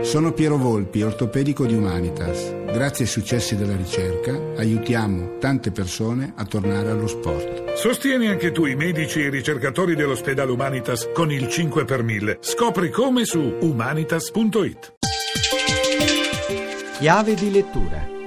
Sono Piero Volpi, ortopedico di Humanitas. Grazie ai successi della ricerca aiutiamo tante persone a tornare allo sport. Sostieni anche tu i medici e i ricercatori dell'ospedale Humanitas con il 5 per 1000. Scopri come su humanitas.it. Chiave di lettura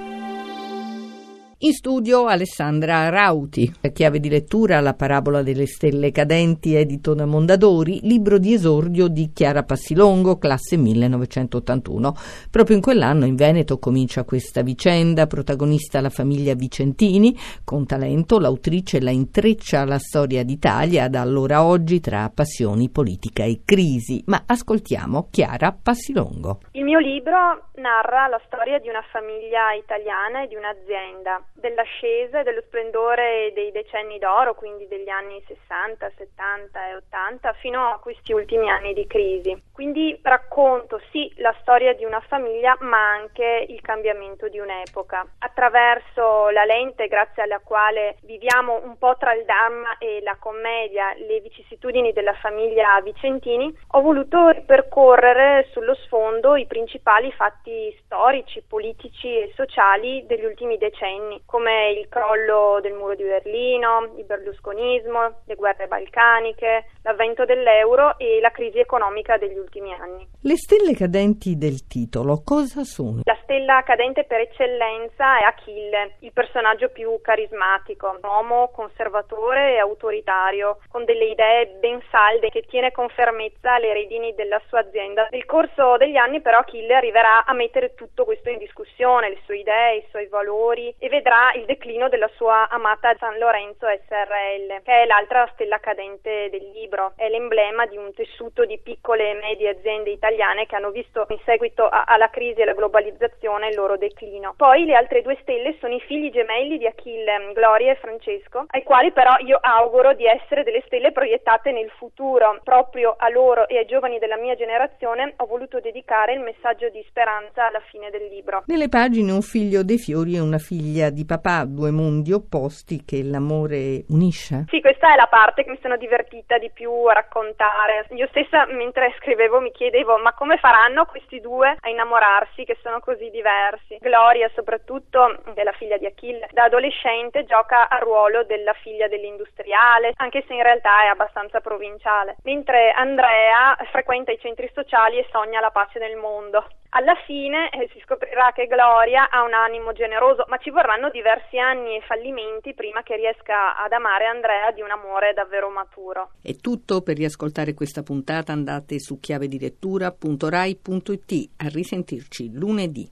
in studio Alessandra Rauti, chiave di lettura La parabola delle stelle cadenti, edito da Mondadori, libro di esordio di Chiara Passilongo, classe 1981. Proprio in quell'anno in Veneto comincia questa vicenda, protagonista la famiglia Vicentini, con talento l'autrice la intreccia alla storia d'Italia da allora a oggi tra passioni, politica e crisi. Ma ascoltiamo Chiara Passilongo. Il mio libro narra la storia di una famiglia italiana e di un'azienda dell'ascesa e dello splendore dei decenni d'oro, quindi degli anni 60, 70 e 80, fino a questi ultimi anni di crisi. Quindi racconto sì la storia di una famiglia, ma anche il cambiamento di un'epoca. Attraverso la lente grazie alla quale viviamo un po' tra il dramma e la commedia, le vicissitudini della famiglia Vicentini, ho voluto ripercorrere sullo sfondo i principali fatti storici, politici e sociali degli ultimi decenni come il crollo del muro di Berlino, il berlusconismo, le guerre balcaniche, l'avvento dell'euro e la crisi economica degli ultimi anni. Le stelle cadenti del titolo cosa sono? La stella cadente per eccellenza è Achille, il personaggio più carismatico, un uomo conservatore e autoritario, con delle idee ben salde che tiene con fermezza le redini della sua azienda. Nel corso degli anni però Achille arriverà a mettere tutto questo in discussione, le sue idee, i suoi valori e vedrà il declino della sua amata San Lorenzo SRL, che è l'altra stella cadente del libro. È l'emblema di un tessuto di piccole e medie aziende italiane che hanno visto in seguito alla crisi e alla globalizzazione il loro declino. Poi le altre due stelle sono i figli gemelli di Achille, Gloria e Francesco, ai quali però io auguro di essere delle stelle proiettate nel futuro. Proprio a loro e ai giovani della mia generazione ho voluto dedicare il messaggio di speranza alla fine del libro. Nelle pagine un figlio dei fiori e una figlia di papà, due mondi opposti che l'amore unisce? Sì, questa è la parte che mi sono divertita di più a raccontare. Io stessa mentre scrivevo mi chiedevo ma come faranno questi due a innamorarsi che sono così diversi? Gloria soprattutto, che è la figlia di Achille, da adolescente gioca al ruolo della figlia dell'industriale, anche se in realtà è abbastanza provinciale, mentre Andrea frequenta i centri sociali e sogna la pace nel mondo. Alla fine eh, si scoprirà che Gloria ha un animo generoso, ma ci vorranno diversi anni e fallimenti prima che riesca ad amare Andrea di un amore davvero maturo. È tutto per riascoltare questa puntata andate su chiavedilettura.rai.it a risentirci lunedì.